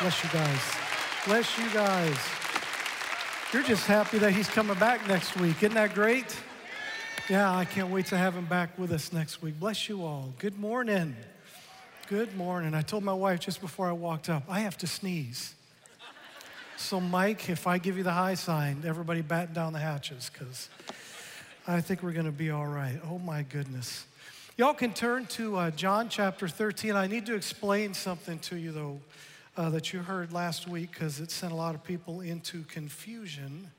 Bless you guys. Bless you guys. You're just happy that he's coming back next week. Isn't that great? Yeah, I can't wait to have him back with us next week. Bless you all. Good morning. Good morning. I told my wife just before I walked up, I have to sneeze. So, Mike, if I give you the high sign, everybody batten down the hatches because I think we're going to be all right. Oh, my goodness. Y'all can turn to uh, John chapter 13. I need to explain something to you, though, uh, that you heard last week because it sent a lot of people into confusion.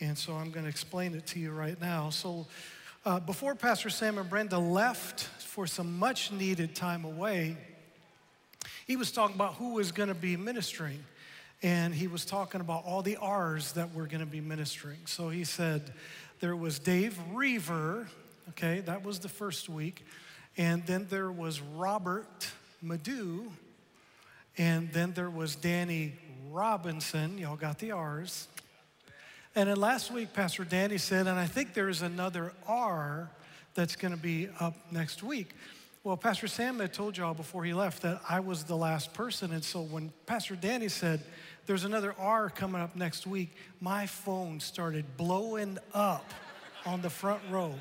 And so I'm going to explain it to you right now. So, uh, before Pastor Sam and Brenda left for some much needed time away, he was talking about who was going to be ministering. And he was talking about all the R's that were going to be ministering. So he said there was Dave Roever, okay, that was the first week. And then there was Robert Madu. And then there was Danny Robinson. Y'all got the R's. And then last week, Pastor Danny said, and I think there's another R that's going to be up next week. Well, Pastor Sam had told y'all before he left that I was the last person. And so when Pastor Danny said, there's another R coming up next week, my phone started blowing up on the front row.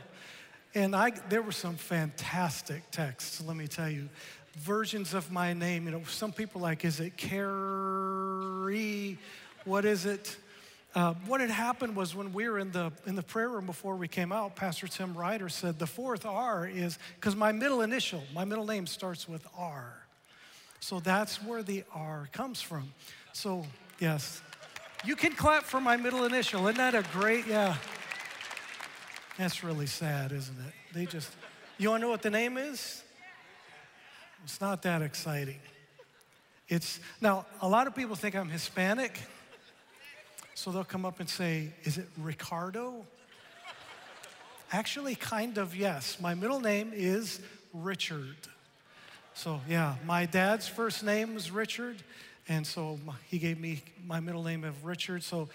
And I, there were some fantastic texts, let me tell you. Versions of my name, you know, some people like, is it Carrie? What is it? Uh, what had happened was when we were in the, in the prayer room before we came out, Pastor Tim Ryder said the fourth R is, because my middle initial, my middle name starts with R. So that's where the R comes from. So, yes, you can clap for my middle initial. Isn't that a great, yeah. That's really sad, isn't it? They just, you wanna know what the name is? It's not that exciting. It's, now, a lot of people think I'm Hispanic. So they'll come up and say, Is it Ricardo? Actually, kind of, yes. My middle name is Richard. So, yeah, my dad's first name was Richard, and so he gave me my middle name of Richard. So,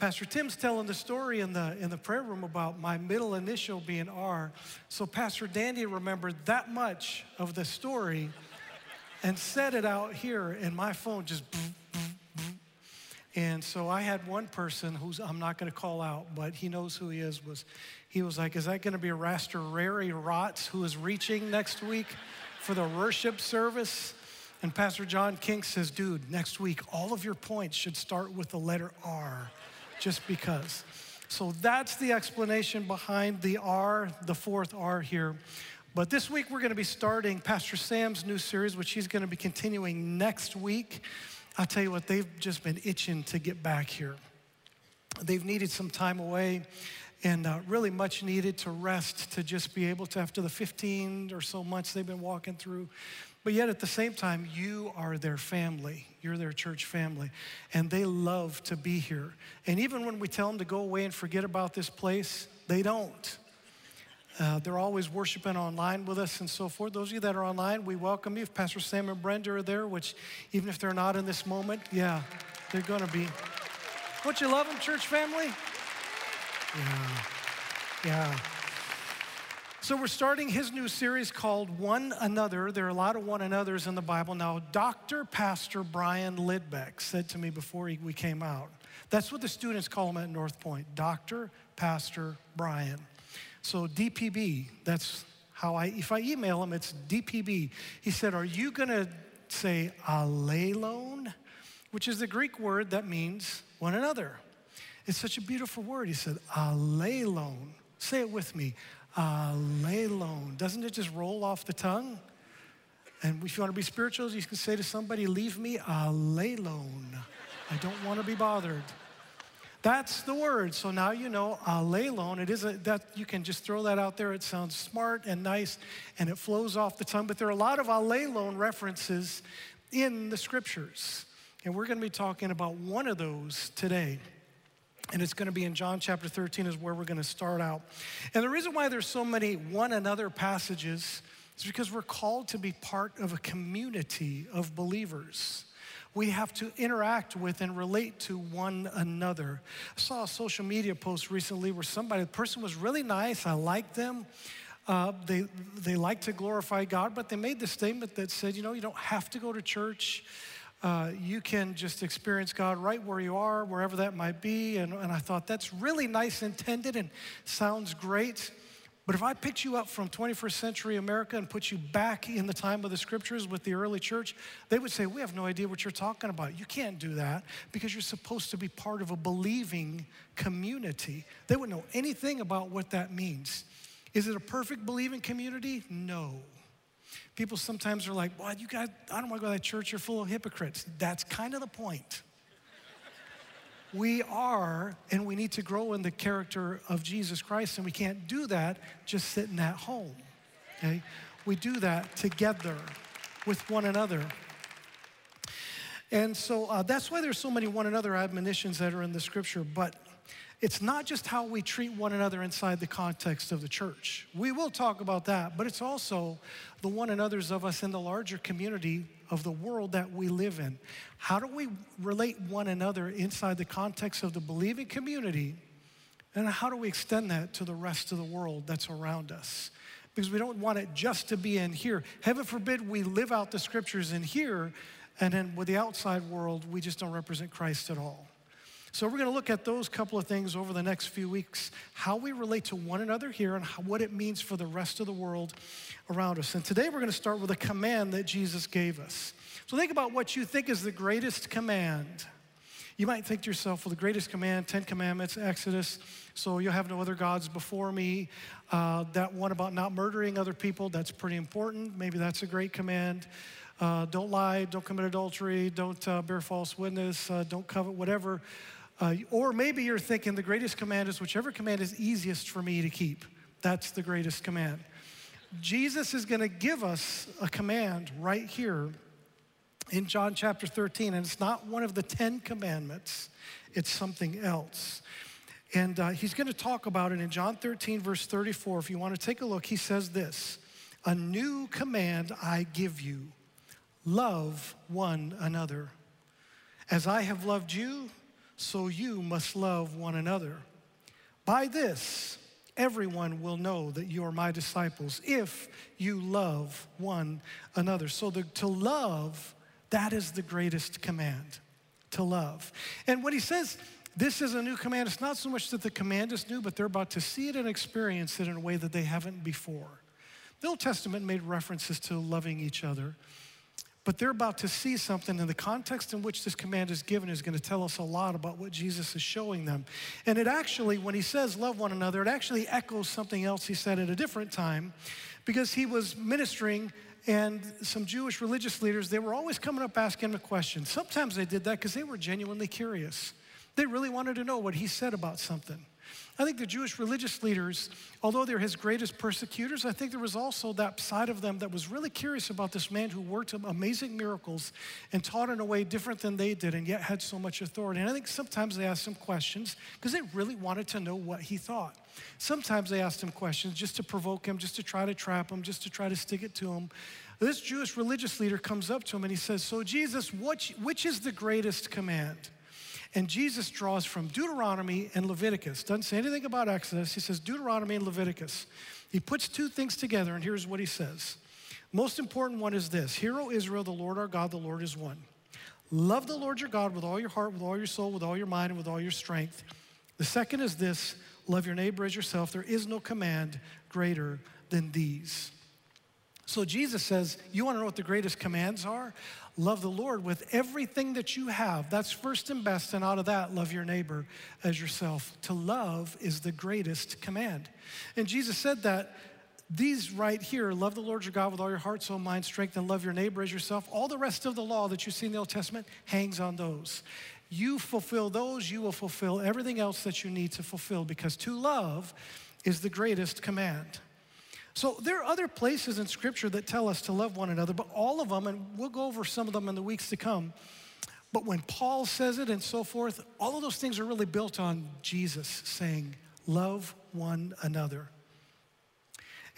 Pastor Tim's telling the story in the, in the prayer room about my middle initial being R. So, Pastor Danny remembered that much of the story and said it out here, and my phone just and so I had one person who's I'm not going to call out, but he knows who he is. Was he was like, "Is that going to be Rasterary Rots who is reaching next week for the worship service?" And Pastor John King says, "Dude, next week all of your points should start with the letter R, just because." So that's the explanation behind the R, the fourth R here. But this week we're going to be starting Pastor Sam's new series, which he's going to be continuing next week. I'll tell you what, they've just been itching to get back here. They've needed some time away and uh, really much needed to rest to just be able to, after the 15 or so months they've been walking through. But yet at the same time, you are their family. You're their church family. And they love to be here. And even when we tell them to go away and forget about this place, they don't. Uh, they're always worshiping online with us and so forth. Those of you that are online, we welcome you. If Pastor Sam and Brenda are there, which even if they're not in this moment, yeah, they're going to be. Don't you love them, church family? Yeah, yeah. So we're starting his new series called One Another. There are a lot of one another's in the Bible. Now, Dr. Pastor Brian Lidbeck said to me before he, we came out, that's what the students call him at North Point, Dr. Pastor Brian. So DPB, that's how I, if I email him, it's DPB. He said, Are you going to say allelon, which is the Greek word that means one another? It's such a beautiful word. He said, allelon. Say it with me. Uh, allelon. Doesn't it just roll off the tongue? And if you want to be spiritual, you can say to somebody, Leave me allelon. I don't want to be bothered. That's the word. So now you know uh, allelon. It is a, that you can just throw that out there. It sounds smart and nice, and it flows off the tongue. But there are a lot of uh, allelon references in the scriptures, and we're going to be talking about one of those today. And it's going to be in John chapter 13 is where we're going to start out. And the reason why there's so many one another passages is because we're called to be part of a community of believers we have to interact with and relate to one another. I saw a social media post recently where somebody, the person was really nice, I liked them. Uh, they, they like to glorify God, but they made the statement that said, you know, you don't have to go to church. Uh, you can just experience God right where you are, wherever that might be. And, and I thought that's really nice intended and sounds great. But if I picked you up from 21st century America and put you back in the time of the scriptures with the early church, they would say, We have no idea what you're talking about. You can't do that because you're supposed to be part of a believing community. They wouldn't know anything about what that means. Is it a perfect believing community? No. People sometimes are like, Well, you guys, I don't want to go to that church, you're full of hypocrites. That's kind of the point we are and we need to grow in the character of Jesus Christ, and we can't do that just sitting at home. Okay? We do that together with one another. And so uh, that's why there's so many one another admonitions that are in the scripture. But it's not just how we treat one another inside the context of the church. We will talk about that, but it's also the one another's of us in the larger community of the world that we live in. How do we relate one another inside the context of the believing community? And how do we extend that to the rest of the world that's around us? Because we don't want it just to be in here. Heaven forbid we live out the scriptures in here, and then with the outside world, we just don't represent Christ at all. So, we're going to look at those couple of things over the next few weeks how we relate to one another here and how, what it means for the rest of the world around us. And today we're going to start with a command that Jesus gave us. So, think about what you think is the greatest command. You might think to yourself, well, the greatest command, Ten Commandments, Exodus, so you'll have no other gods before me. Uh, that one about not murdering other people, that's pretty important. Maybe that's a great command. Uh, don't lie, don't commit adultery, don't uh, bear false witness, uh, don't covet, whatever. Uh, or maybe you're thinking the greatest command is whichever command is easiest for me to keep. That's the greatest command. Jesus is going to give us a command right here in John chapter 13, and it's not one of the Ten Commandments, it's something else. And uh, he's going to talk about it in John 13, verse 34. If you want to take a look, he says this A new command I give you love one another. As I have loved you, so you must love one another. By this, everyone will know that you are my disciples if you love one another. So the, to love, that is the greatest command, to love. And when he says, this is a new command, it's not so much that the command is new, but they're about to see it and experience it in a way that they haven't before. The Old Testament made references to loving each other. But they're about to see something, and the context in which this command is given is going to tell us a lot about what Jesus is showing them. And it actually, when he says love one another, it actually echoes something else he said at a different time because he was ministering and some Jewish religious leaders, they were always coming up asking him a question. Sometimes they did that because they were genuinely curious. They really wanted to know what he said about something. I think the Jewish religious leaders, although they're his greatest persecutors, I think there was also that side of them that was really curious about this man who worked amazing miracles and taught in a way different than they did and yet had so much authority. And I think sometimes they asked him questions because they really wanted to know what he thought. Sometimes they asked him questions just to provoke him, just to try to trap him, just to try to stick it to him. This Jewish religious leader comes up to him and he says, So, Jesus, which, which is the greatest command? And Jesus draws from Deuteronomy and Leviticus. Doesn't say anything about Exodus. He says Deuteronomy and Leviticus. He puts two things together, and here's what he says. Most important one is this Hear, O Israel, the Lord our God, the Lord is one. Love the Lord your God with all your heart, with all your soul, with all your mind, and with all your strength. The second is this love your neighbor as yourself. There is no command greater than these. So Jesus says, You want to know what the greatest commands are? Love the Lord with everything that you have. That's first and best. And out of that, love your neighbor as yourself. To love is the greatest command. And Jesus said that these right here love the Lord your God with all your heart, soul, mind, strength, and love your neighbor as yourself. All the rest of the law that you see in the Old Testament hangs on those. You fulfill those, you will fulfill everything else that you need to fulfill because to love is the greatest command. So there are other places in Scripture that tell us to love one another, but all of them, and we'll go over some of them in the weeks to come. But when Paul says it and so forth, all of those things are really built on Jesus saying, love one another.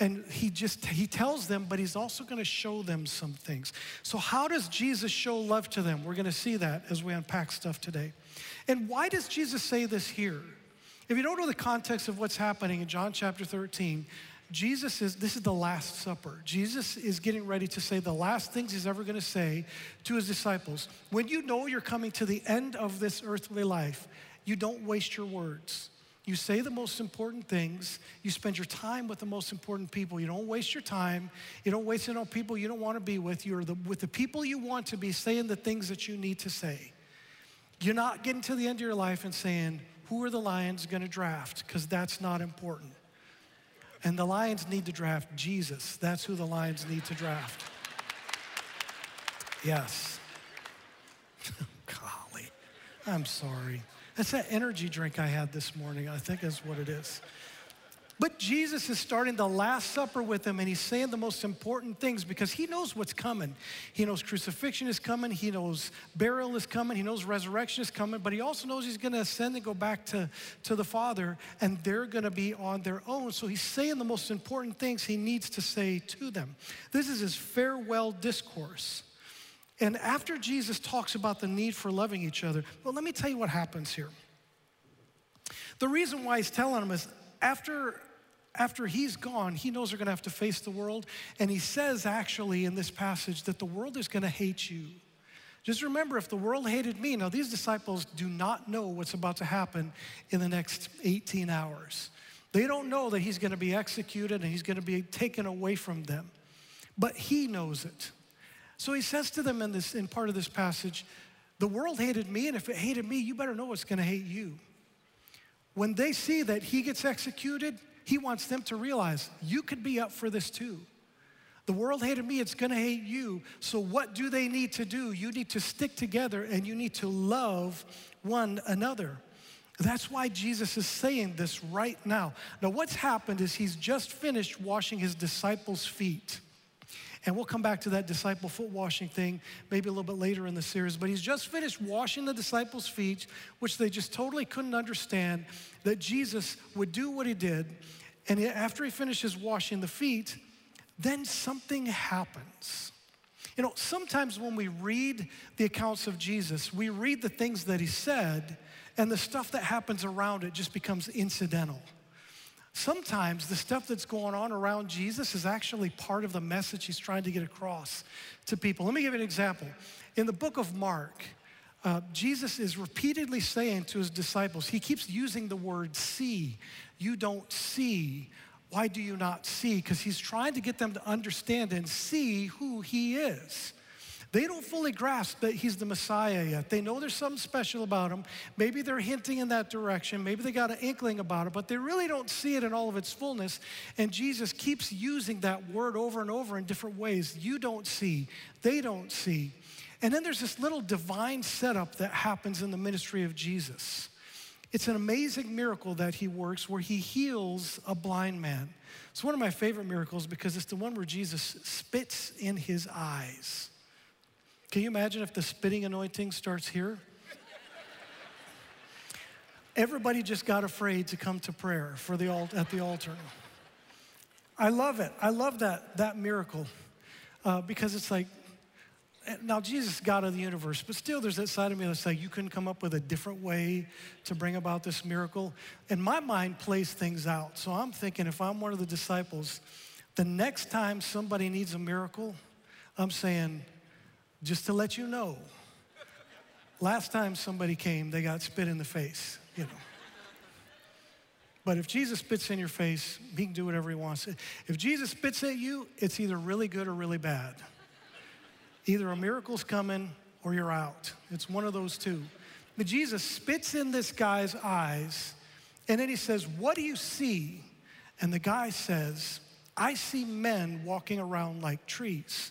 And he just he tells them, but he's also going to show them some things. So how does Jesus show love to them? We're going to see that as we unpack stuff today. And why does Jesus say this here? If you don't know the context of what's happening in John chapter 13, Jesus is, this is the Last Supper. Jesus is getting ready to say the last things he's ever going to say to his disciples. When you know you're coming to the end of this earthly life, you don't waste your words. You say the most important things. You spend your time with the most important people. You don't waste your time. You don't waste it on people you don't want to be with. You're the, with the people you want to be saying the things that you need to say. You're not getting to the end of your life and saying, Who are the Lions going to draft? Because that's not important. And the Lions need to draft Jesus. That's who the Lions need to draft. Yes. Golly, I'm sorry. That's that energy drink I had this morning, I think is what it is. But Jesus is starting the Last Supper with them, and he's saying the most important things because he knows what's coming. He knows crucifixion is coming, he knows burial is coming, he knows resurrection is coming, but he also knows he's going to ascend and go back to, to the Father, and they're going to be on their own. So he's saying the most important things he needs to say to them. This is his farewell discourse. And after Jesus talks about the need for loving each other, well, let me tell you what happens here. The reason why he's telling them is after after he's gone, he knows they're going to have to face the world. And he says, actually, in this passage, that the world is going to hate you. Just remember, if the world hated me, now these disciples do not know what's about to happen in the next 18 hours. They don't know that he's going to be executed and he's going to be taken away from them. But he knows it. So he says to them in, this, in part of this passage, the world hated me, and if it hated me, you better know it's going to hate you. When they see that he gets executed, he wants them to realize you could be up for this too. The world hated me, it's gonna hate you. So, what do they need to do? You need to stick together and you need to love one another. That's why Jesus is saying this right now. Now, what's happened is he's just finished washing his disciples' feet. And we'll come back to that disciple foot washing thing maybe a little bit later in the series. But he's just finished washing the disciples' feet, which they just totally couldn't understand that Jesus would do what he did. And after he finishes washing the feet, then something happens. You know, sometimes when we read the accounts of Jesus, we read the things that he said, and the stuff that happens around it just becomes incidental. Sometimes the stuff that's going on around Jesus is actually part of the message he's trying to get across to people. Let me give you an example. In the book of Mark, uh, Jesus is repeatedly saying to his disciples, he keeps using the word see. You don't see. Why do you not see? Because he's trying to get them to understand and see who he is. They don't fully grasp that he's the Messiah yet. They know there's something special about him. Maybe they're hinting in that direction. Maybe they got an inkling about it, but they really don't see it in all of its fullness. And Jesus keeps using that word over and over in different ways. You don't see, they don't see. And then there's this little divine setup that happens in the ministry of Jesus. It's an amazing miracle that he works where he heals a blind man. It's one of my favorite miracles because it's the one where Jesus spits in his eyes. Can you imagine if the spitting anointing starts here? Everybody just got afraid to come to prayer for the alt- at the altar. I love it. I love that, that miracle uh, because it's like, now Jesus is God of the universe, but still there's that side of me that's like, you couldn't come up with a different way to bring about this miracle. And my mind plays things out. So I'm thinking if I'm one of the disciples, the next time somebody needs a miracle, I'm saying, just to let you know, last time somebody came, they got spit in the face, you know. But if Jesus spits in your face, he can do whatever he wants. If Jesus spits at you, it's either really good or really bad. Either a miracle's coming or you're out. It's one of those two. But Jesus spits in this guy's eyes, and then he says, What do you see? And the guy says, I see men walking around like trees.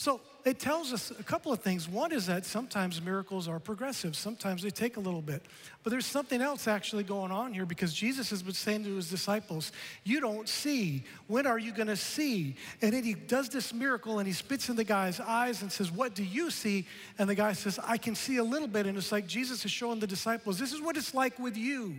So it tells us a couple of things. One is that sometimes miracles are progressive, sometimes they take a little bit. But there's something else actually going on here because Jesus has been saying to his disciples, You don't see. When are you going to see? And then he does this miracle and he spits in the guy's eyes and says, What do you see? And the guy says, I can see a little bit. And it's like Jesus is showing the disciples, This is what it's like with you.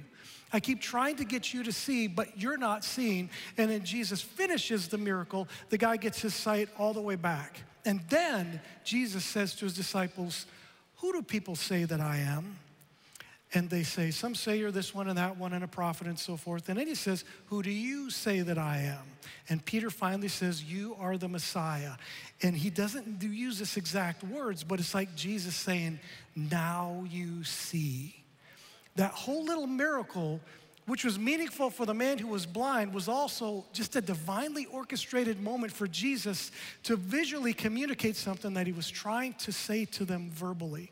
I keep trying to get you to see, but you're not seeing. And then Jesus finishes the miracle. The guy gets his sight all the way back. And then Jesus says to his disciples, Who do people say that I am? and they say, Some say you're this one and that one and a prophet and so forth. And then he says, Who do you say that I am? And Peter finally says, You are the Messiah. And he doesn't use this exact words, but it's like Jesus saying, Now you see. That whole little miracle, which was meaningful for the man who was blind, was also just a divinely orchestrated moment for Jesus to visually communicate something that he was trying to say to them verbally.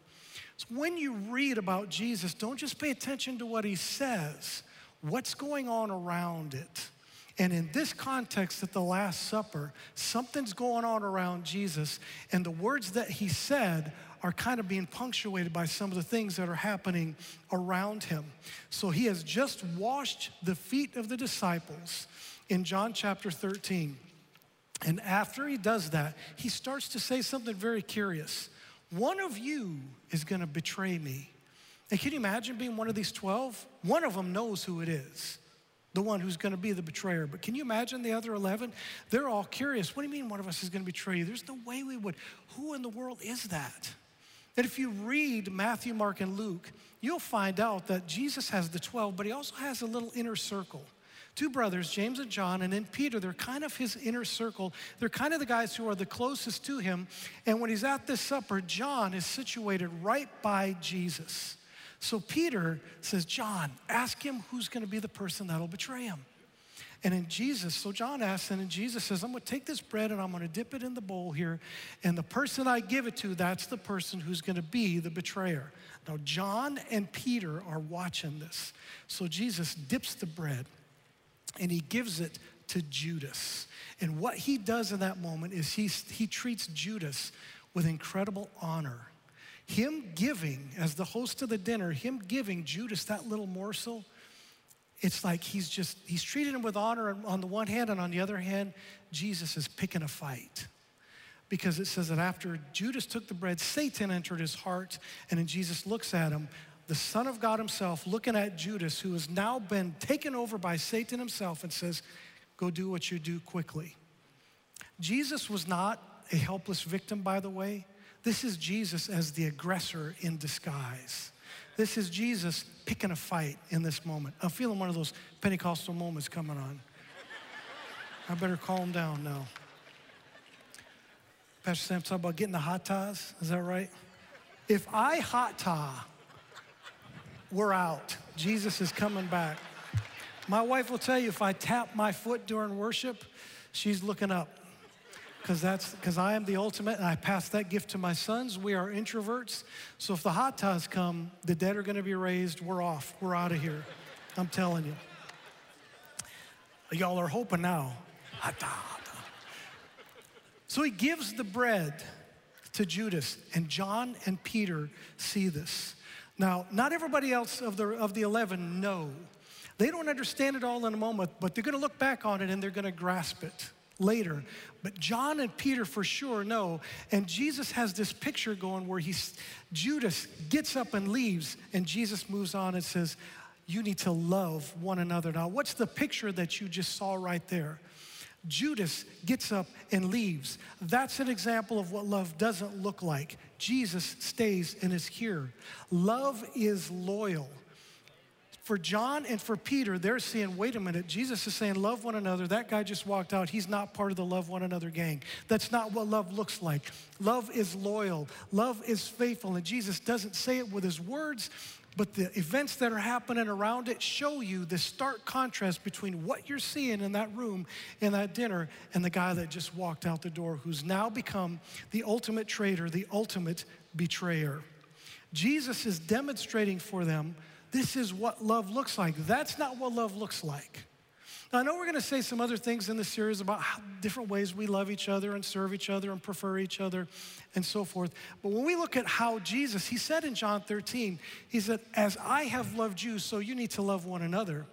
So when you read about Jesus, don't just pay attention to what he says, what's going on around it. And in this context at the Last Supper, something's going on around Jesus, and the words that he said are kind of being punctuated by some of the things that are happening around him. So he has just washed the feet of the disciples in John chapter 13. And after he does that, he starts to say something very curious. One of you is going to betray me. And can you imagine being one of these 12? One of them knows who it is, the one who's going to be the betrayer. But can you imagine the other 11? They're all curious. What do you mean one of us is going to betray you? There's no way we would. Who in the world is that? And if you read Matthew, Mark, and Luke, you'll find out that Jesus has the 12, but he also has a little inner circle two brothers, James and John, and then Peter. They're kind of his inner circle. They're kind of the guys who are the closest to him. And when he's at this supper, John is situated right by Jesus. So Peter says, John, ask him who's going to be the person that'll betray him. And in Jesus, so John asks, and then Jesus says, I'm going to take this bread and I'm going to dip it in the bowl here. And the person I give it to, that's the person who's going to be the betrayer. Now, John and Peter are watching this. So Jesus dips the bread and he gives it to Judas. And what he does in that moment is he, he treats Judas with incredible honor. Him giving, as the host of the dinner, him giving Judas that little morsel, it's like he's just, he's treating him with honor on the one hand, and on the other hand, Jesus is picking a fight. Because it says that after Judas took the bread, Satan entered his heart, and then Jesus looks at him the Son of God Himself looking at Judas, who has now been taken over by Satan himself, and says, Go do what you do quickly. Jesus was not a helpless victim, by the way. This is Jesus as the aggressor in disguise. This is Jesus picking a fight in this moment. I'm feeling one of those Pentecostal moments coming on. I better calm down now. Pastor Sam talking about getting the hot ties. Is that right? If I hot tie we're out. Jesus is coming back. My wife will tell you if I tap my foot during worship, she's looking up. Because that's because I am the ultimate and I pass that gift to my sons. We are introverts. So if the hot ties come, the dead are going to be raised. We're off. We're out of here. I'm telling you. Y'all are hoping now. So he gives the bread to Judas, and John and Peter see this. Now, not everybody else of the, of the 11 know. They don't understand it all in a moment, but they're going to look back on it and they're going to grasp it later. But John and Peter for sure know. And Jesus has this picture going where he's, Judas gets up and leaves, and Jesus moves on and says, You need to love one another. Now, what's the picture that you just saw right there? Judas gets up and leaves. That's an example of what love doesn't look like. Jesus stays and is here. Love is loyal. For John and for Peter, they're saying, wait a minute, Jesus is saying, love one another. That guy just walked out. He's not part of the love one another gang. That's not what love looks like. Love is loyal, love is faithful. And Jesus doesn't say it with his words, but the events that are happening around it show you the stark contrast between what you're seeing in that room, in that dinner, and the guy that just walked out the door, who's now become the ultimate traitor, the ultimate betrayer. Jesus is demonstrating for them this is what love looks like. That's not what love looks like. Now, I know we're going to say some other things in this series about different ways we love each other and serve each other and prefer each other and so forth. But when we look at how Jesus, he said in John 13, he said, As I have loved you, so you need to love one another.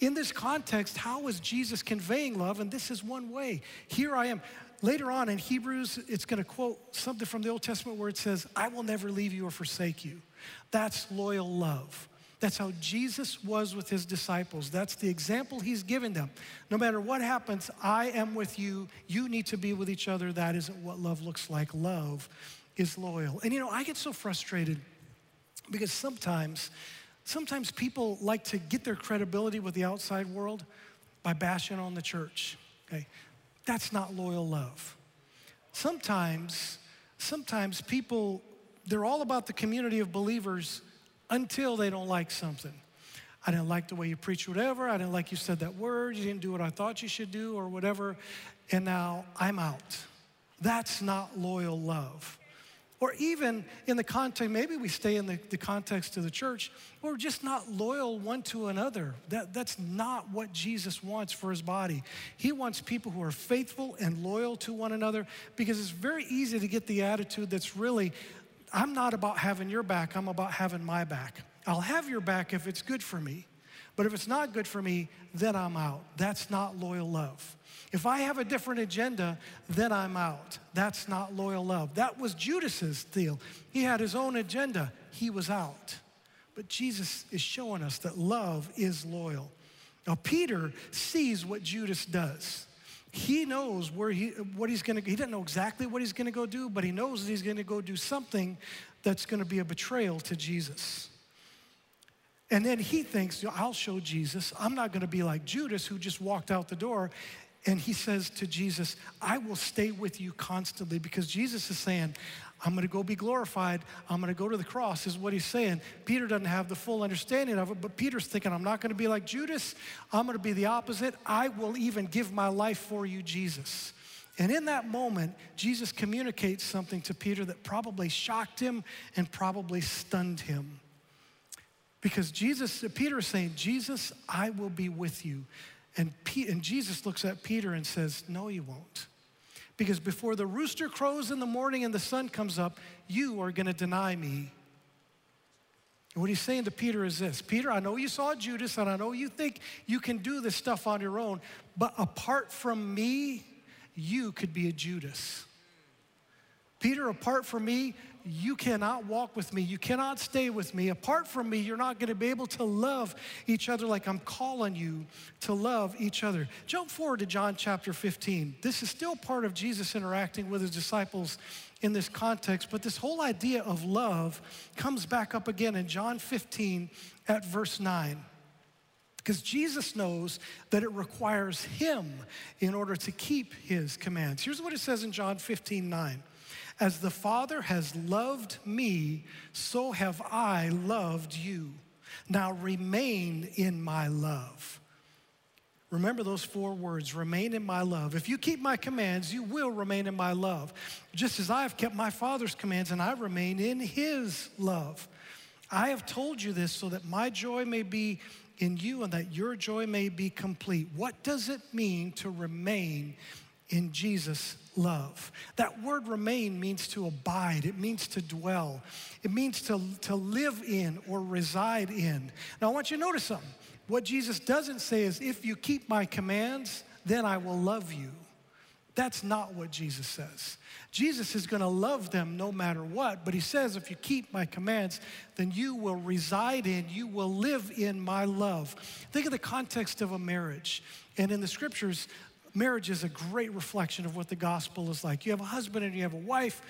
In this context, how is Jesus conveying love? And this is one way. Here I am. Later on in Hebrews, it's going to quote something from the Old Testament where it says, I will never leave you or forsake you. That's loyal love. That's how Jesus was with his disciples. That's the example he's given them. No matter what happens, I am with you. You need to be with each other. That isn't what love looks like. Love is loyal. And you know, I get so frustrated because sometimes Sometimes people like to get their credibility with the outside world by bashing on the church. Okay? That's not loyal love. Sometimes, sometimes people, they're all about the community of believers until they don't like something. I didn't like the way you preached whatever. I didn't like you said that word. You didn't do what I thought you should do or whatever. And now I'm out. That's not loyal love. Or even in the context, maybe we stay in the, the context of the church, we're just not loyal one to another. That, that's not what Jesus wants for his body. He wants people who are faithful and loyal to one another because it's very easy to get the attitude that's really, I'm not about having your back, I'm about having my back. I'll have your back if it's good for me, but if it's not good for me, then I'm out. That's not loyal love. If I have a different agenda, then I'm out. That's not loyal love. That was Judas's deal. He had his own agenda, he was out. But Jesus is showing us that love is loyal. Now, Peter sees what Judas does. He knows where he, what he's gonna, he doesn't know exactly what he's gonna go do, but he knows that he's gonna go do something that's gonna be a betrayal to Jesus. And then he thinks, I'll show Jesus. I'm not gonna be like Judas who just walked out the door and he says to Jesus, I will stay with you constantly because Jesus is saying, I'm going to go be glorified. I'm going to go to the cross, is what he's saying. Peter doesn't have the full understanding of it, but Peter's thinking, I'm not going to be like Judas. I'm going to be the opposite. I will even give my life for you, Jesus. And in that moment, Jesus communicates something to Peter that probably shocked him and probably stunned him. Because Jesus, Peter is saying, Jesus, I will be with you. And, P- and Jesus looks at Peter and says, No, you won't. Because before the rooster crows in the morning and the sun comes up, you are going to deny me. And what he's saying to Peter is this Peter, I know you saw Judas and I know you think you can do this stuff on your own, but apart from me, you could be a Judas. Peter, apart from me, you cannot walk with me. You cannot stay with me. Apart from me, you're not going to be able to love each other like I'm calling you to love each other. Jump forward to John chapter 15. This is still part of Jesus interacting with his disciples in this context, but this whole idea of love comes back up again in John 15 at verse 9. Because Jesus knows that it requires him in order to keep his commands. Here's what it says in John 15 9. As the Father has loved me, so have I loved you. Now remain in my love. Remember those four words remain in my love. If you keep my commands, you will remain in my love, just as I have kept my Father's commands and I remain in his love. I have told you this so that my joy may be in you and that your joy may be complete. What does it mean to remain in Jesus' love. That word remain means to abide, it means to dwell, it means to, to live in or reside in. Now, I want you to notice something. What Jesus doesn't say is, if you keep my commands, then I will love you. That's not what Jesus says. Jesus is going to love them no matter what, but he says, if you keep my commands, then you will reside in, you will live in my love. Think of the context of a marriage. And in the scriptures, marriage is a great reflection of what the gospel is like. You have a husband and you have a wife.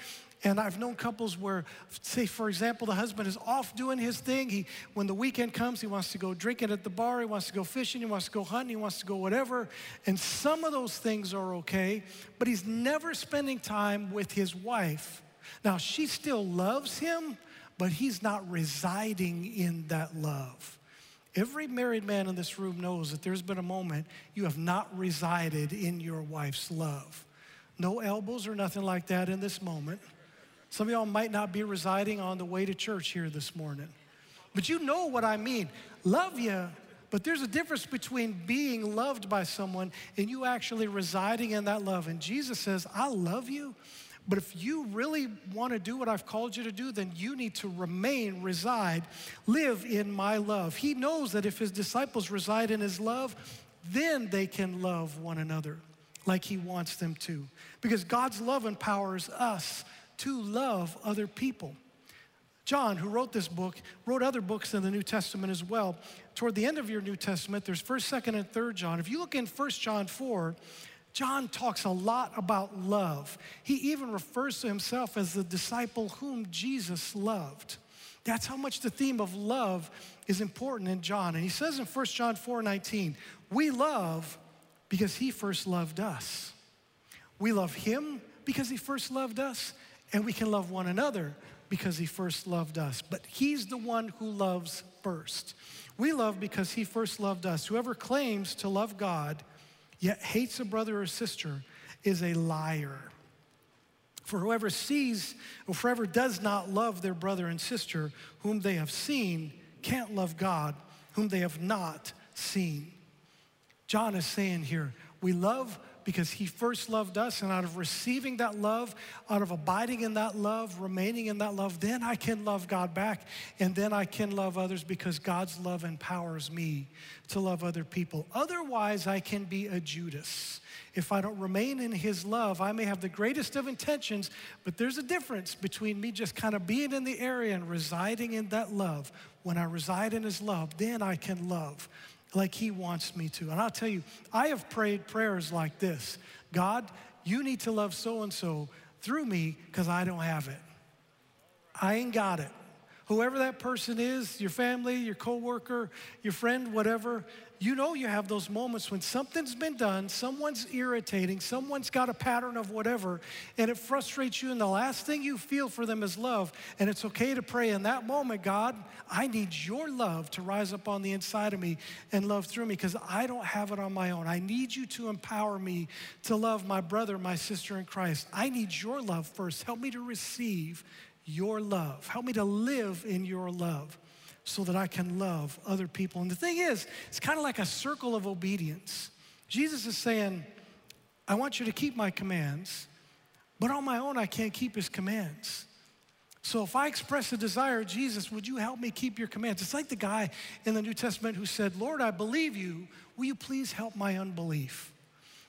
And I've known couples where, say, for example, the husband is off doing his thing. He, when the weekend comes, he wants to go drinking at the bar, he wants to go fishing, he wants to go hunting, he wants to go whatever. And some of those things are okay, but he's never spending time with his wife. Now, she still loves him, but he's not residing in that love. Every married man in this room knows that there's been a moment you have not resided in your wife's love. No elbows or nothing like that in this moment. Some of y'all might not be residing on the way to church here this morning. But you know what I mean. Love you, but there's a difference between being loved by someone and you actually residing in that love. And Jesus says, I love you, but if you really want to do what I've called you to do, then you need to remain, reside, live in my love. He knows that if his disciples reside in his love, then they can love one another like he wants them to. Because God's love empowers us to love other people. John, who wrote this book, wrote other books in the New Testament as well. Toward the end of your New Testament, there's 1st, 2nd, and 3rd John. If you look in 1st John 4, John talks a lot about love. He even refers to himself as the disciple whom Jesus loved. That's how much the theme of love is important in John. And he says in 1 John 4 19, we love because he first loved us. We love him because he first loved us, and we can love one another because he first loved us. But he's the one who loves first. We love because he first loved us. Whoever claims to love God yet hates a brother or sister is a liar. For whoever sees or whoever does not love their brother and sister whom they have seen can't love God whom they have not seen. John is saying here, we love because he first loved us, and out of receiving that love, out of abiding in that love, remaining in that love, then I can love God back, and then I can love others because God's love empowers me to love other people. Otherwise, I can be a Judas. If I don't remain in his love, I may have the greatest of intentions, but there's a difference between me just kind of being in the area and residing in that love. When I reside in his love, then I can love like He wants me to. And I'll tell you, I have prayed prayers like this God, you need to love so and so through me because I don't have it. I ain't got it. Whoever that person is, your family, your coworker, your friend, whatever, you know you have those moments when something's been done, someone's irritating, someone's got a pattern of whatever, and it frustrates you, and the last thing you feel for them is love. And it's okay to pray in that moment, God, I need your love to rise up on the inside of me and love through me because I don't have it on my own. I need you to empower me to love my brother, my sister in Christ. I need your love first. Help me to receive your love. Help me to live in your love so that I can love other people. And the thing is, it's kind of like a circle of obedience. Jesus is saying, I want you to keep my commands, but on my own, I can't keep his commands. So if I express a desire, Jesus, would you help me keep your commands? It's like the guy in the New Testament who said, Lord, I believe you. Will you please help my unbelief?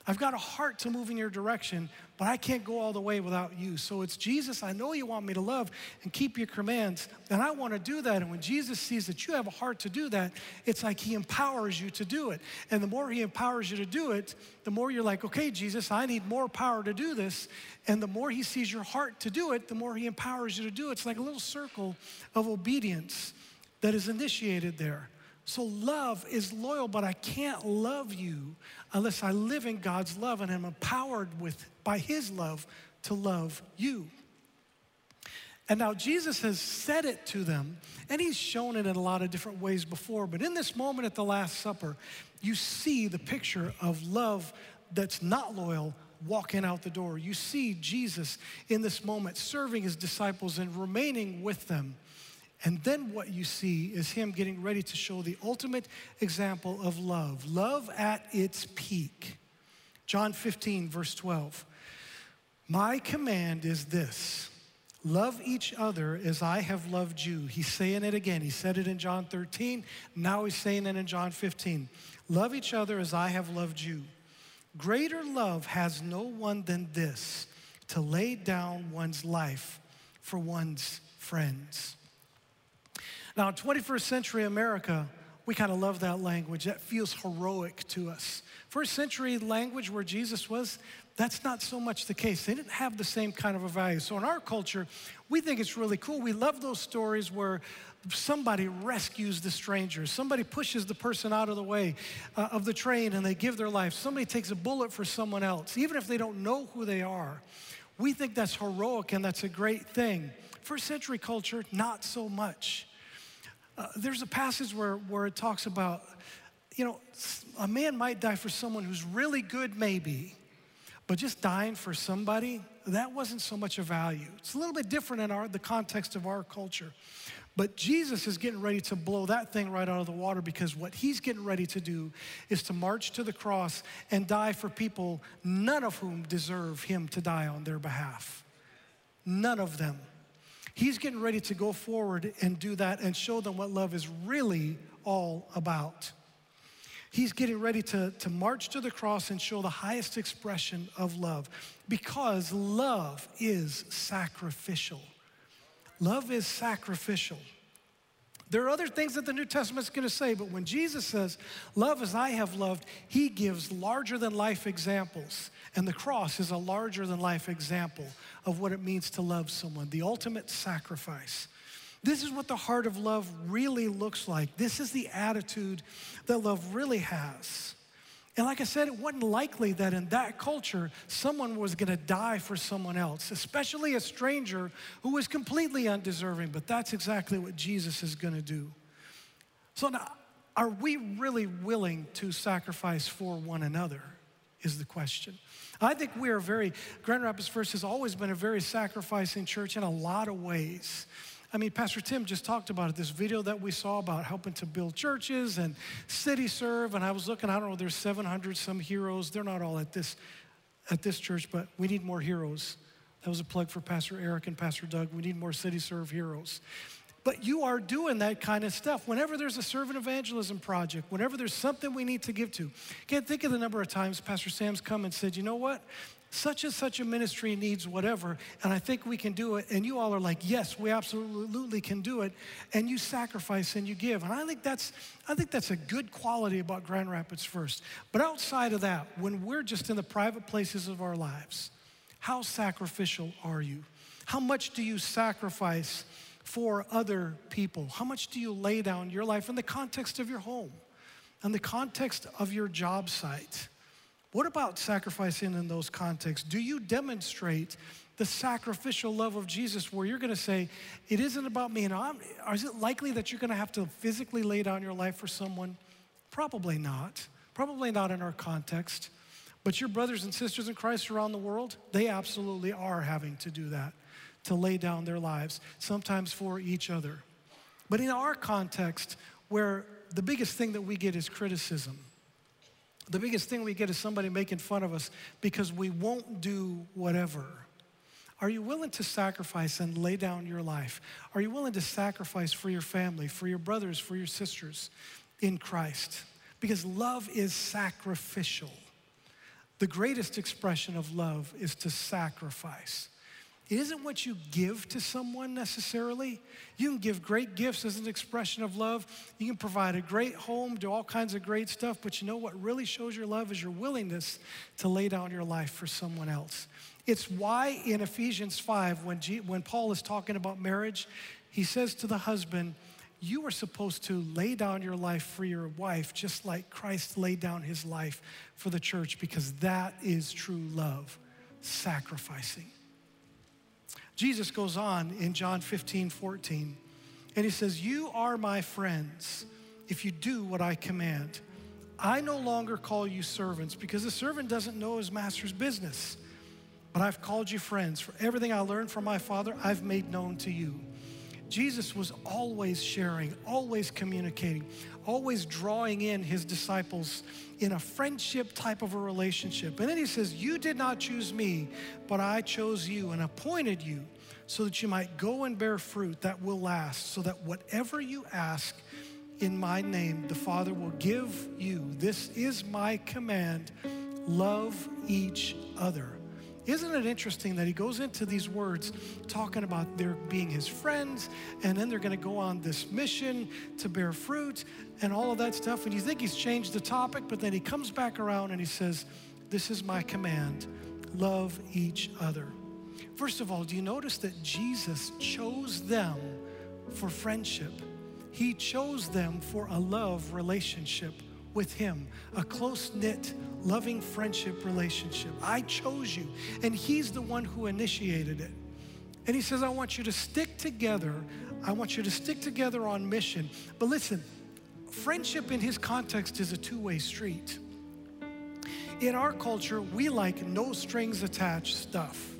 I've got a heart to move in your direction, but I can't go all the way without you. So it's Jesus, I know you want me to love and keep your commands, and I want to do that. And when Jesus sees that you have a heart to do that, it's like he empowers you to do it. And the more he empowers you to do it, the more you're like, okay, Jesus, I need more power to do this. And the more he sees your heart to do it, the more he empowers you to do it. It's like a little circle of obedience that is initiated there. So love is loyal, but I can't love you unless I live in God's love and am empowered with by his love to love you. And now Jesus has said it to them, and he's shown it in a lot of different ways before, but in this moment at the Last Supper, you see the picture of love that's not loyal walking out the door. You see Jesus in this moment serving his disciples and remaining with them. And then what you see is him getting ready to show the ultimate example of love, love at its peak. John 15, verse 12. My command is this love each other as I have loved you. He's saying it again. He said it in John 13. Now he's saying it in John 15. Love each other as I have loved you. Greater love has no one than this to lay down one's life for one's friends. Now, in 21st century America, we kind of love that language. That feels heroic to us. First century language where Jesus was, that's not so much the case. They didn't have the same kind of a value. So in our culture, we think it's really cool. We love those stories where somebody rescues the stranger, somebody pushes the person out of the way uh, of the train and they give their life, somebody takes a bullet for someone else, even if they don't know who they are. We think that's heroic and that's a great thing. First century culture, not so much. Uh, there's a passage where, where it talks about, you know, a man might die for someone who's really good, maybe, but just dying for somebody, that wasn't so much a value. It's a little bit different in our, the context of our culture. But Jesus is getting ready to blow that thing right out of the water because what he's getting ready to do is to march to the cross and die for people, none of whom deserve him to die on their behalf. None of them. He's getting ready to go forward and do that and show them what love is really all about. He's getting ready to, to march to the cross and show the highest expression of love because love is sacrificial. Love is sacrificial. There are other things that the New Testament is going to say, but when Jesus says, Love as I have loved, he gives larger than life examples. And the cross is a larger than life example of what it means to love someone, the ultimate sacrifice. This is what the heart of love really looks like. This is the attitude that love really has. And like I said, it wasn't likely that in that culture someone was going to die for someone else, especially a stranger who was completely undeserving. But that's exactly what Jesus is going to do. So now, are we really willing to sacrifice for one another? Is the question. I think we are very, Grand Rapids First has always been a very sacrificing church in a lot of ways. I mean, Pastor Tim just talked about it, this video that we saw about helping to build churches and CityServe. And I was looking, I don't know, there's 700 some heroes. They're not all at this, at this church, but we need more heroes. That was a plug for Pastor Eric and Pastor Doug. We need more CityServe heroes. But you are doing that kind of stuff. Whenever there's a servant evangelism project, whenever there's something we need to give to, can't think of the number of times Pastor Sam's come and said, you know what? Such and such a ministry needs whatever, and I think we can do it. And you all are like, yes, we absolutely can do it. And you sacrifice and you give. And I think that's, I think that's a good quality about Grand Rapids First. But outside of that, when we're just in the private places of our lives, how sacrificial are you? How much do you sacrifice for other people? How much do you lay down your life in the context of your home, in the context of your job site? What about sacrificing in those contexts? Do you demonstrate the sacrificial love of Jesus where you're going to say, it isn't about me? And I'm, is it likely that you're going to have to physically lay down your life for someone? Probably not. Probably not in our context. But your brothers and sisters in Christ around the world, they absolutely are having to do that, to lay down their lives, sometimes for each other. But in our context, where the biggest thing that we get is criticism, the biggest thing we get is somebody making fun of us because we won't do whatever. Are you willing to sacrifice and lay down your life? Are you willing to sacrifice for your family, for your brothers, for your sisters in Christ? Because love is sacrificial. The greatest expression of love is to sacrifice. It isn't what you give to someone necessarily. You can give great gifts as an expression of love. You can provide a great home, do all kinds of great stuff, but you know what really shows your love is your willingness to lay down your life for someone else. It's why in Ephesians 5, when, G, when Paul is talking about marriage, he says to the husband, You are supposed to lay down your life for your wife, just like Christ laid down his life for the church, because that is true love, sacrificing. Jesus goes on in John 15, 14, and he says, You are my friends if you do what I command. I no longer call you servants because the servant doesn't know his master's business. But I've called you friends. For everything I learned from my Father, I've made known to you. Jesus was always sharing, always communicating, always drawing in his disciples in a friendship type of a relationship. And then he says, You did not choose me, but I chose you and appointed you so that you might go and bear fruit that will last, so that whatever you ask in my name, the Father will give you. This is my command love each other. Isn't it interesting that he goes into these words talking about their being his friends, and then they're going to go on this mission to bear fruit and all of that stuff? And you think he's changed the topic, but then he comes back around and he says, This is my command love each other. First of all, do you notice that Jesus chose them for friendship? He chose them for a love relationship with Him, a close knit, loving friendship relationship. I chose you, and He's the one who initiated it. And He says, I want you to stick together. I want you to stick together on mission. But listen, friendship in His context is a two way street. In our culture, we like no strings attached stuff.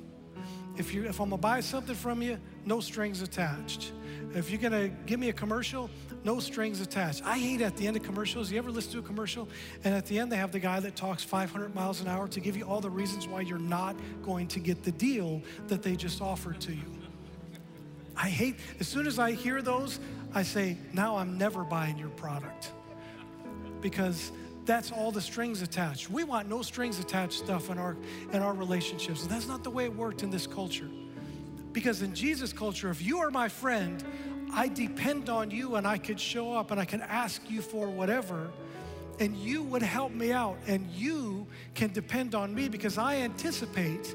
If, you, if I'm gonna buy something from you, no strings attached. If you're gonna give me a commercial, no strings attached. I hate at the end of commercials. You ever listen to a commercial and at the end they have the guy that talks 500 miles an hour to give you all the reasons why you're not going to get the deal that they just offered to you? I hate, as soon as I hear those, I say, now I'm never buying your product. Because that's all the strings attached. We want no strings attached stuff in our in our relationships. And that's not the way it worked in this culture. Because in Jesus' culture, if you are my friend, I depend on you and I could show up and I can ask you for whatever and you would help me out and you can depend on me because I anticipate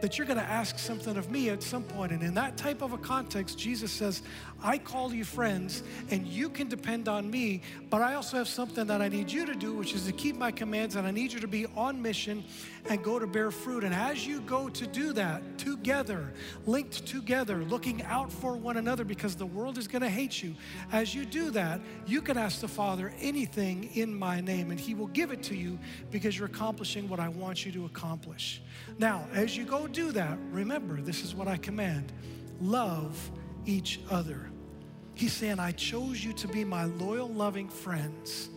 that you're going to ask something of me at some point. And in that type of a context, Jesus says, I call you friends, and you can depend on me, but I also have something that I need you to do, which is to keep my commands, and I need you to be on mission and go to bear fruit. And as you go to do that together, linked together, looking out for one another, because the world is going to hate you, as you do that, you can ask the Father anything in my name, and He will give it to you because you're accomplishing what I want you to accomplish. Now, as you go do that, remember this is what I command love each other. He's saying, I chose you to be my loyal, loving friends,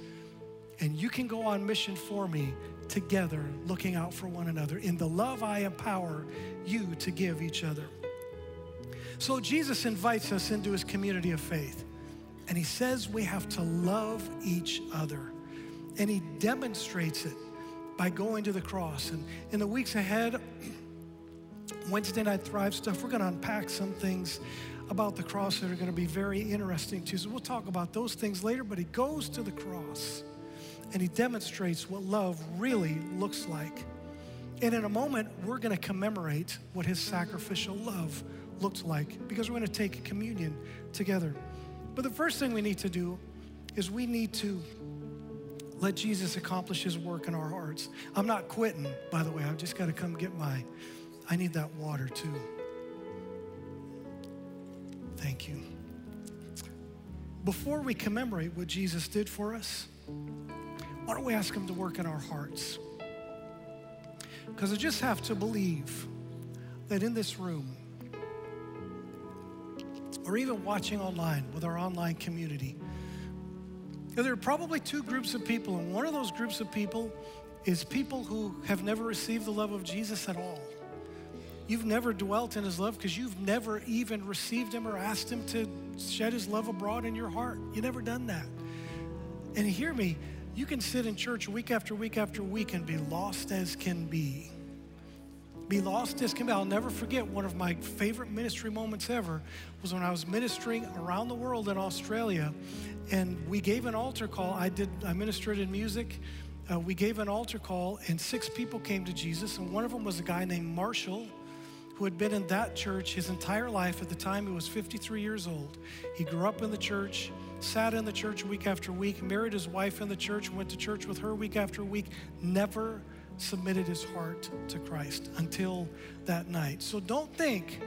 and you can go on mission for me together, looking out for one another. In the love I empower you to give each other. So Jesus invites us into his community of faith, and he says we have to love each other, and he demonstrates it by going to the cross. And in the weeks ahead, Wednesday Night Thrive stuff, we're going to unpack some things about the cross that are going to be very interesting too. So we'll talk about those things later, but he goes to the cross and he demonstrates what love really looks like. And in a moment, we're going to commemorate what his sacrificial love looked like because we're going to take communion together. But the first thing we need to do is we need to let Jesus accomplish his work in our hearts. I'm not quitting, by the way. I've just got to come get my, I need that water too. Thank you. Before we commemorate what Jesus did for us, why don't we ask him to work in our hearts? Because I just have to believe that in this room, or even watching online with our online community, there are probably two groups of people, and one of those groups of people is people who have never received the love of Jesus at all. You've never dwelt in his love because you've never even received him or asked him to shed his love abroad in your heart. You've never done that. And hear me, you can sit in church week after week after week and be lost as can be. Be lost as can be. I'll never forget one of my favorite ministry moments ever was when I was ministering around the world in Australia and we gave an altar call. I did. I ministered in music. Uh, we gave an altar call, and six people came to Jesus, and one of them was a guy named Marshall, who had been in that church his entire life. At the time, he was 53 years old. He grew up in the church, sat in the church week after week, married his wife in the church, went to church with her week after week, never submitted his heart to Christ until that night. So don't think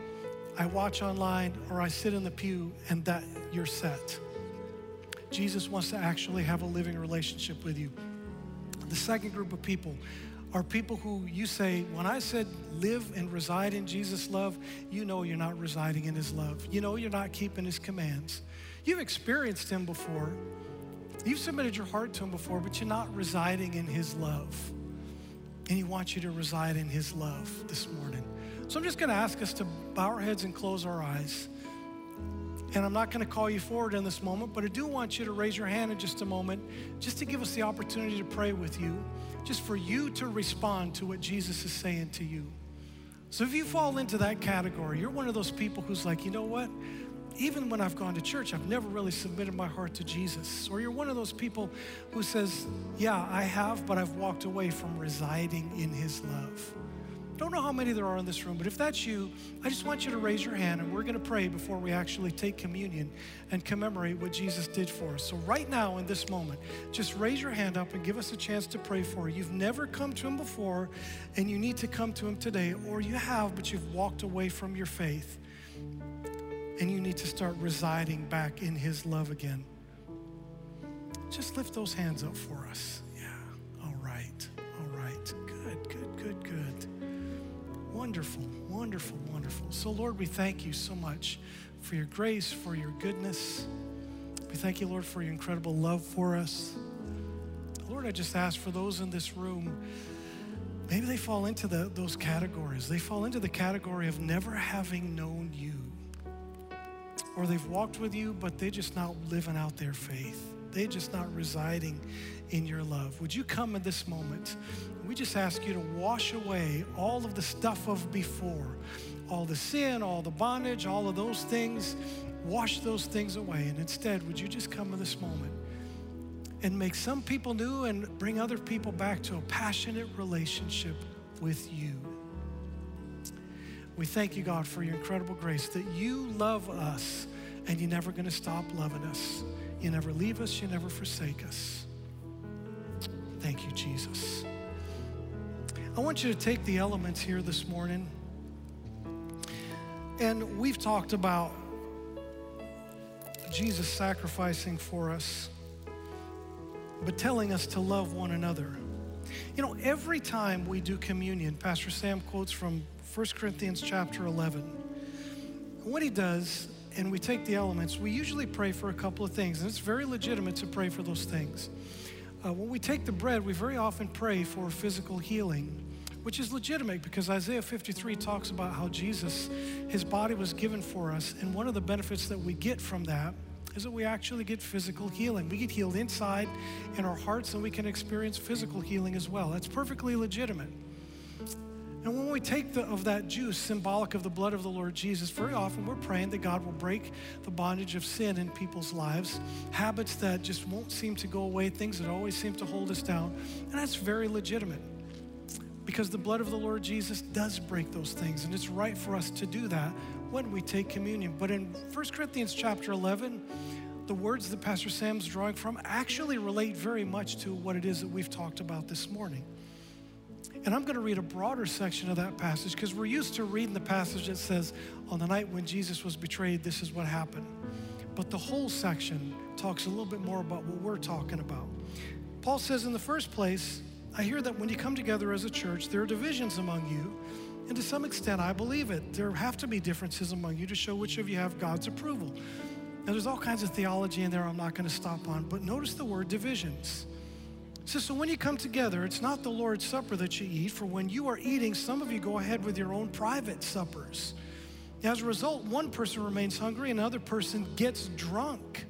I watch online or I sit in the pew and that you're set. Jesus wants to actually have a living relationship with you. The second group of people are people who you say, when I said live and reside in Jesus' love, you know you're not residing in his love. You know you're not keeping his commands. You've experienced him before. You've submitted your heart to him before, but you're not residing in his love. And he wants you to reside in his love this morning. So I'm just going to ask us to bow our heads and close our eyes. And I'm not going to call you forward in this moment, but I do want you to raise your hand in just a moment, just to give us the opportunity to pray with you, just for you to respond to what Jesus is saying to you. So if you fall into that category, you're one of those people who's like, you know what? Even when I've gone to church, I've never really submitted my heart to Jesus. Or you're one of those people who says, yeah, I have, but I've walked away from residing in his love. Don't know how many there are in this room, but if that's you, I just want you to raise your hand and we're going to pray before we actually take communion and commemorate what Jesus did for us. So, right now in this moment, just raise your hand up and give us a chance to pray for you. You've never come to Him before and you need to come to Him today, or you have, but you've walked away from your faith and you need to start residing back in His love again. Just lift those hands up for us. Yeah, all right, all right. Good, good, good, good. Wonderful, wonderful, wonderful. So, Lord, we thank you so much for your grace, for your goodness. We thank you, Lord, for your incredible love for us. Lord, I just ask for those in this room, maybe they fall into the, those categories. They fall into the category of never having known you. Or they've walked with you, but they're just not living out their faith. They're just not residing in your love. Would you come in this moment we just ask you to wash away all of the stuff of before, all the sin, all the bondage, all of those things. Wash those things away. And instead, would you just come in this moment and make some people new and bring other people back to a passionate relationship with you? We thank you, God, for your incredible grace that you love us and you're never going to stop loving us. You never leave us, you never forsake us. Thank you, Jesus. I want you to take the elements here this morning. And we've talked about Jesus sacrificing for us, but telling us to love one another. You know, every time we do communion, Pastor Sam quotes from 1 Corinthians chapter 11. What he does, and we take the elements, we usually pray for a couple of things, and it's very legitimate to pray for those things. Uh, when we take the bread, we very often pray for physical healing which is legitimate because Isaiah 53 talks about how Jesus, his body was given for us. And one of the benefits that we get from that is that we actually get physical healing. We get healed inside in our hearts and we can experience physical healing as well. That's perfectly legitimate. And when we take the, of that juice, symbolic of the blood of the Lord Jesus, very often we're praying that God will break the bondage of sin in people's lives, habits that just won't seem to go away, things that always seem to hold us down. And that's very legitimate because the blood of the Lord Jesus does break those things, and it's right for us to do that when we take communion. But in 1 Corinthians chapter 11, the words that Pastor Sam's drawing from actually relate very much to what it is that we've talked about this morning. And I'm going to read a broader section of that passage because we're used to reading the passage that says, on the night when Jesus was betrayed, this is what happened. But the whole section talks a little bit more about what we're talking about. Paul says, in the first place, I hear that when you come together as a church, there are divisions among you. And to some extent, I believe it. There have to be differences among you to show which of you have God's approval. Now, there's all kinds of theology in there I'm not going to stop on, but notice the word divisions. Says, so when you come together, it's not the Lord's Supper that you eat, for when you are eating, some of you go ahead with your own private suppers. As a result, one person remains hungry, another person gets drunk.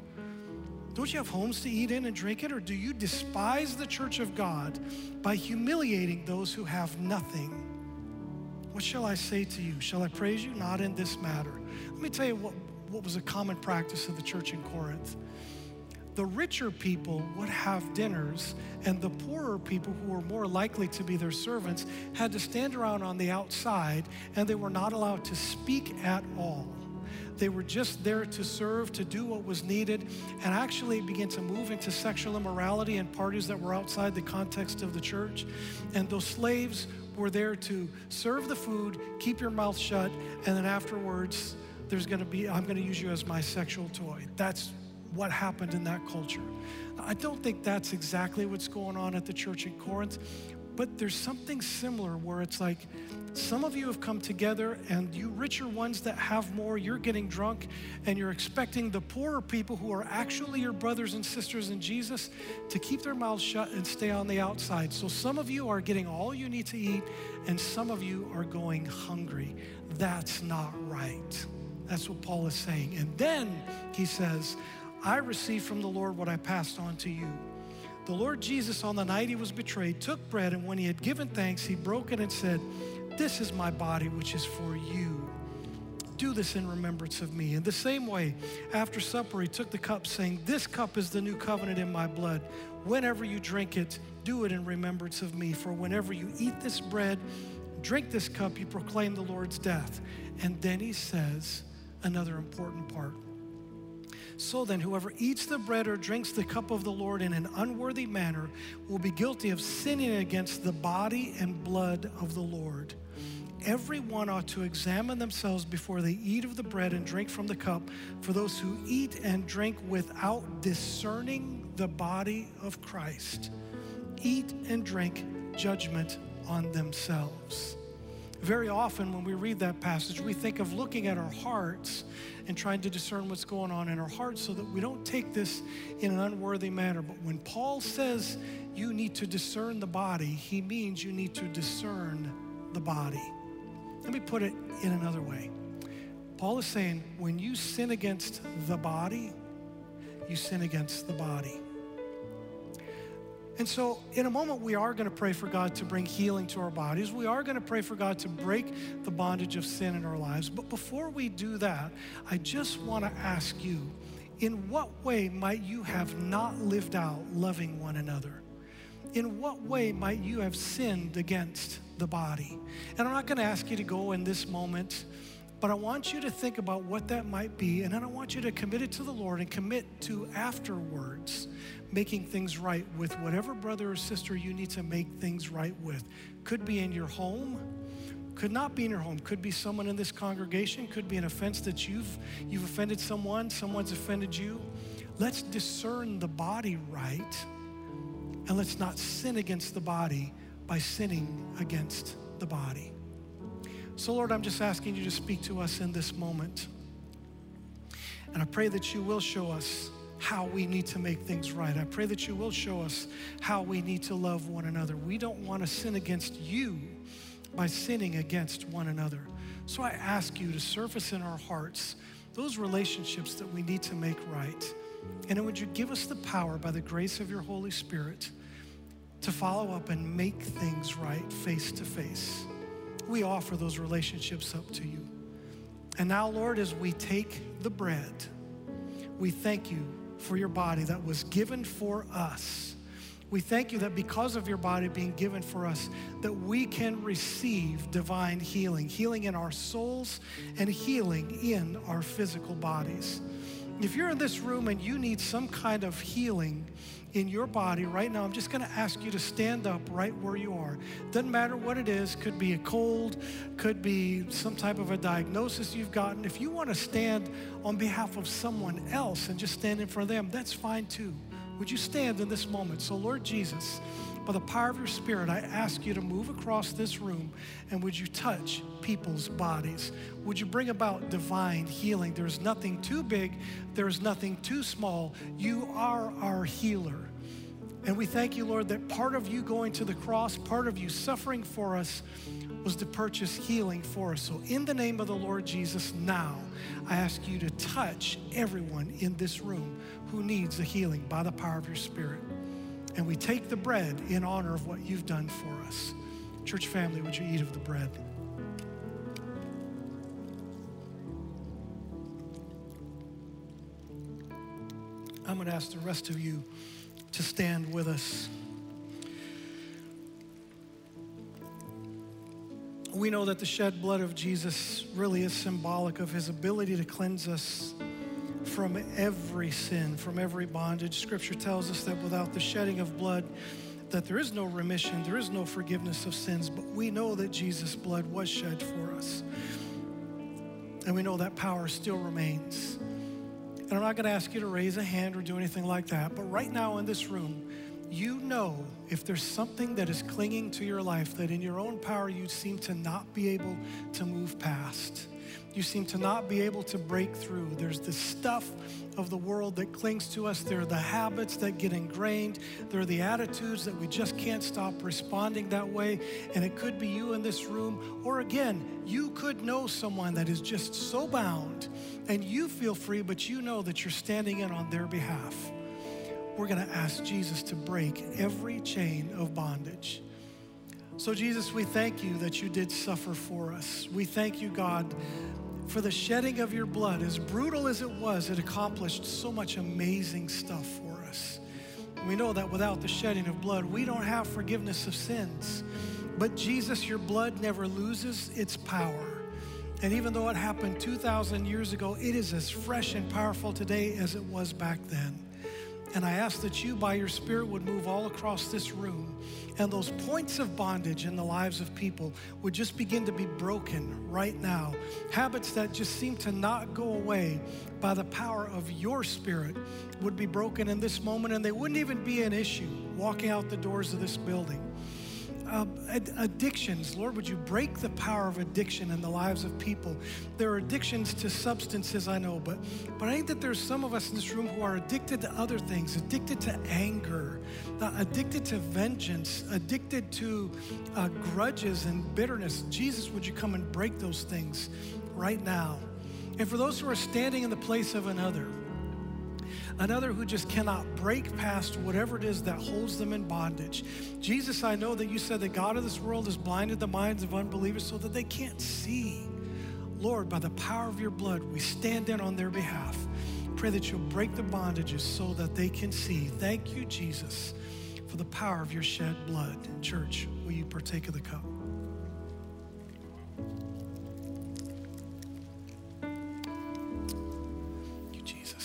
Don't you have homes to eat in and drink in? Or do you despise the church of God by humiliating those who have nothing? What shall I say to you? Shall I praise you? Not in this matter. Let me tell you what, what was a common practice of the church in Corinth. The richer people would have dinners, and the poorer people, who were more likely to be their servants, had to stand around on the outside, and they were not allowed to speak at all. They were just there to serve, to do what was needed, and actually began to move into sexual immorality and parties that were outside the context of the church. And those slaves were there to serve the food, keep your mouth shut, and then afterwards, there's gonna be, I'm gonna use you as my sexual toy. That's what happened in that culture. I don't think that's exactly what's going on at the church in Corinth, but there's something similar where it's like some of you have come together, and you richer ones that have more, you're getting drunk, and you're expecting the poorer people who are actually your brothers and sisters in Jesus to keep their mouths shut and stay on the outside. So some of you are getting all you need to eat, and some of you are going hungry. That's not right. That's what Paul is saying. And then he says, I received from the Lord what I passed on to you. The Lord Jesus, on the night he was betrayed, took bread, and when he had given thanks, he broke it and said, This is my body, which is for you. Do this in remembrance of me. In the same way, after supper, he took the cup, saying, This cup is the new covenant in my blood. Whenever you drink it, do it in remembrance of me. For whenever you eat this bread, drink this cup, you proclaim the Lord's death. And then he says another important part. So then, whoever eats the bread or drinks the cup of the Lord in an unworthy manner will be guilty of sinning against the body and blood of the Lord. Everyone ought to examine themselves before they eat of the bread and drink from the cup, for those who eat and drink without discerning the body of Christ eat and drink judgment on themselves. Very often, when we read that passage, we think of looking at our hearts and trying to discern what's going on in our hearts so that we don't take this in an unworthy manner. But when Paul says you need to discern the body, he means you need to discern the body. Let me put it in another way. Paul is saying when you sin against the body, you sin against the body. And so, in a moment, we are going to pray for God to bring healing to our bodies. We are going to pray for God to break the bondage of sin in our lives. But before we do that, I just want to ask you in what way might you have not lived out loving one another? in what way might you have sinned against the body? And I'm not going to ask you to go in this moment, but I want you to think about what that might be. And then I want you to commit it to the Lord and commit to afterwards making things right with whatever brother or sister you need to make things right with. Could be in your home, could not be in your home, could be someone in this congregation, could be an offense that you've you've offended someone, someone's offended you. Let's discern the body right and let's not sin against the body by sinning against the body. So, Lord, I'm just asking you to speak to us in this moment. And I pray that you will show us how we need to make things right. I pray that you will show us how we need to love one another. We don't want to sin against you by sinning against one another. So I ask you to surface in our hearts those relationships that we need to make right. And would you give us the power by the grace of your Holy Spirit to follow up and make things right face to face? We offer those relationships up to you. And now, Lord, as we take the bread, we thank you for your body that was given for us. We thank you that because of your body being given for us, that we can receive divine healing, healing in our souls and healing in our physical bodies. If you're in this room and you need some kind of healing in your body right now, I'm just going to ask you to stand up right where you are. Doesn't matter what it is, could be a cold, could be some type of a diagnosis you've gotten. If you want to stand on behalf of someone else and just stand in front of them, that's fine too. Would you stand in this moment? So, Lord Jesus, by the power of your Spirit, I ask you to move across this room and would you touch people's bodies? Would you bring about divine healing? There's nothing too big, there's nothing too small. You are our healer. And we thank you, Lord, that part of you going to the cross, part of you suffering for us, was to purchase healing for us. So, in the name of the Lord Jesus, now I ask you to touch everyone in this room who needs a healing by the power of your Spirit. And we take the bread in honor of what you've done for us. Church family, would you eat of the bread? I'm going to ask the rest of you to stand with us. We know that the shed blood of Jesus really is symbolic of his ability to cleanse us from every sin, from every bondage. Scripture tells us that without the shedding of blood, that there is no remission, there is no forgiveness of sins, but we know that Jesus' blood was shed for us. And we know that power still remains. And I'm not going to ask you to raise a hand or do anything like that, but right now in this room, you know if there's something that is clinging to your life that in your own power you seem to not be able to move past you seem to not be able to break through. There's the stuff of the world that clings to us. There are the habits that get ingrained. There are the attitudes that we just can't stop responding that way. And it could be you in this room. Or again, you could know someone that is just so bound and you feel free, but you know that you're standing in on their behalf. We're going to ask Jesus to break every chain of bondage. So, Jesus, we thank you that you did suffer for us. We thank you, God, for the shedding of your blood. As brutal as it was, it accomplished so much amazing stuff for us. We know that without the shedding of blood, we don't have forgiveness of sins. But Jesus, your blood never loses its power. And even though it happened 2,000 years ago, it is as fresh and powerful today as it was back then. And I ask that you, by your Spirit, would move all across this room and those points of bondage in the lives of people would just begin to be broken right now. Habits that just seem to not go away by the power of your Spirit would be broken in this moment, and they wouldn't even be an issue walking out the doors of this building uh, ad- addictions. Lord, would you break the power of addiction in the lives of people? There are addictions to substances, I know, but, but I think that there's some of us in this room who are addicted to other things, addicted to anger, uh, addicted to vengeance, addicted to uh, grudges and bitterness. Jesus, would you come and break those things right now? And for those who are standing in the place of another, another who just cannot break past whatever it is that holds them in bondage. Jesus, I know that you said the God of this world has blinded the minds of unbelievers so that they can't see. Lord, by the power of your blood, we stand in on their behalf. Pray that you'll break the bondages so that they can see. Thank you, Jesus, for the power of your shed blood. Church, will you partake of the cup? Thank you, Jesus.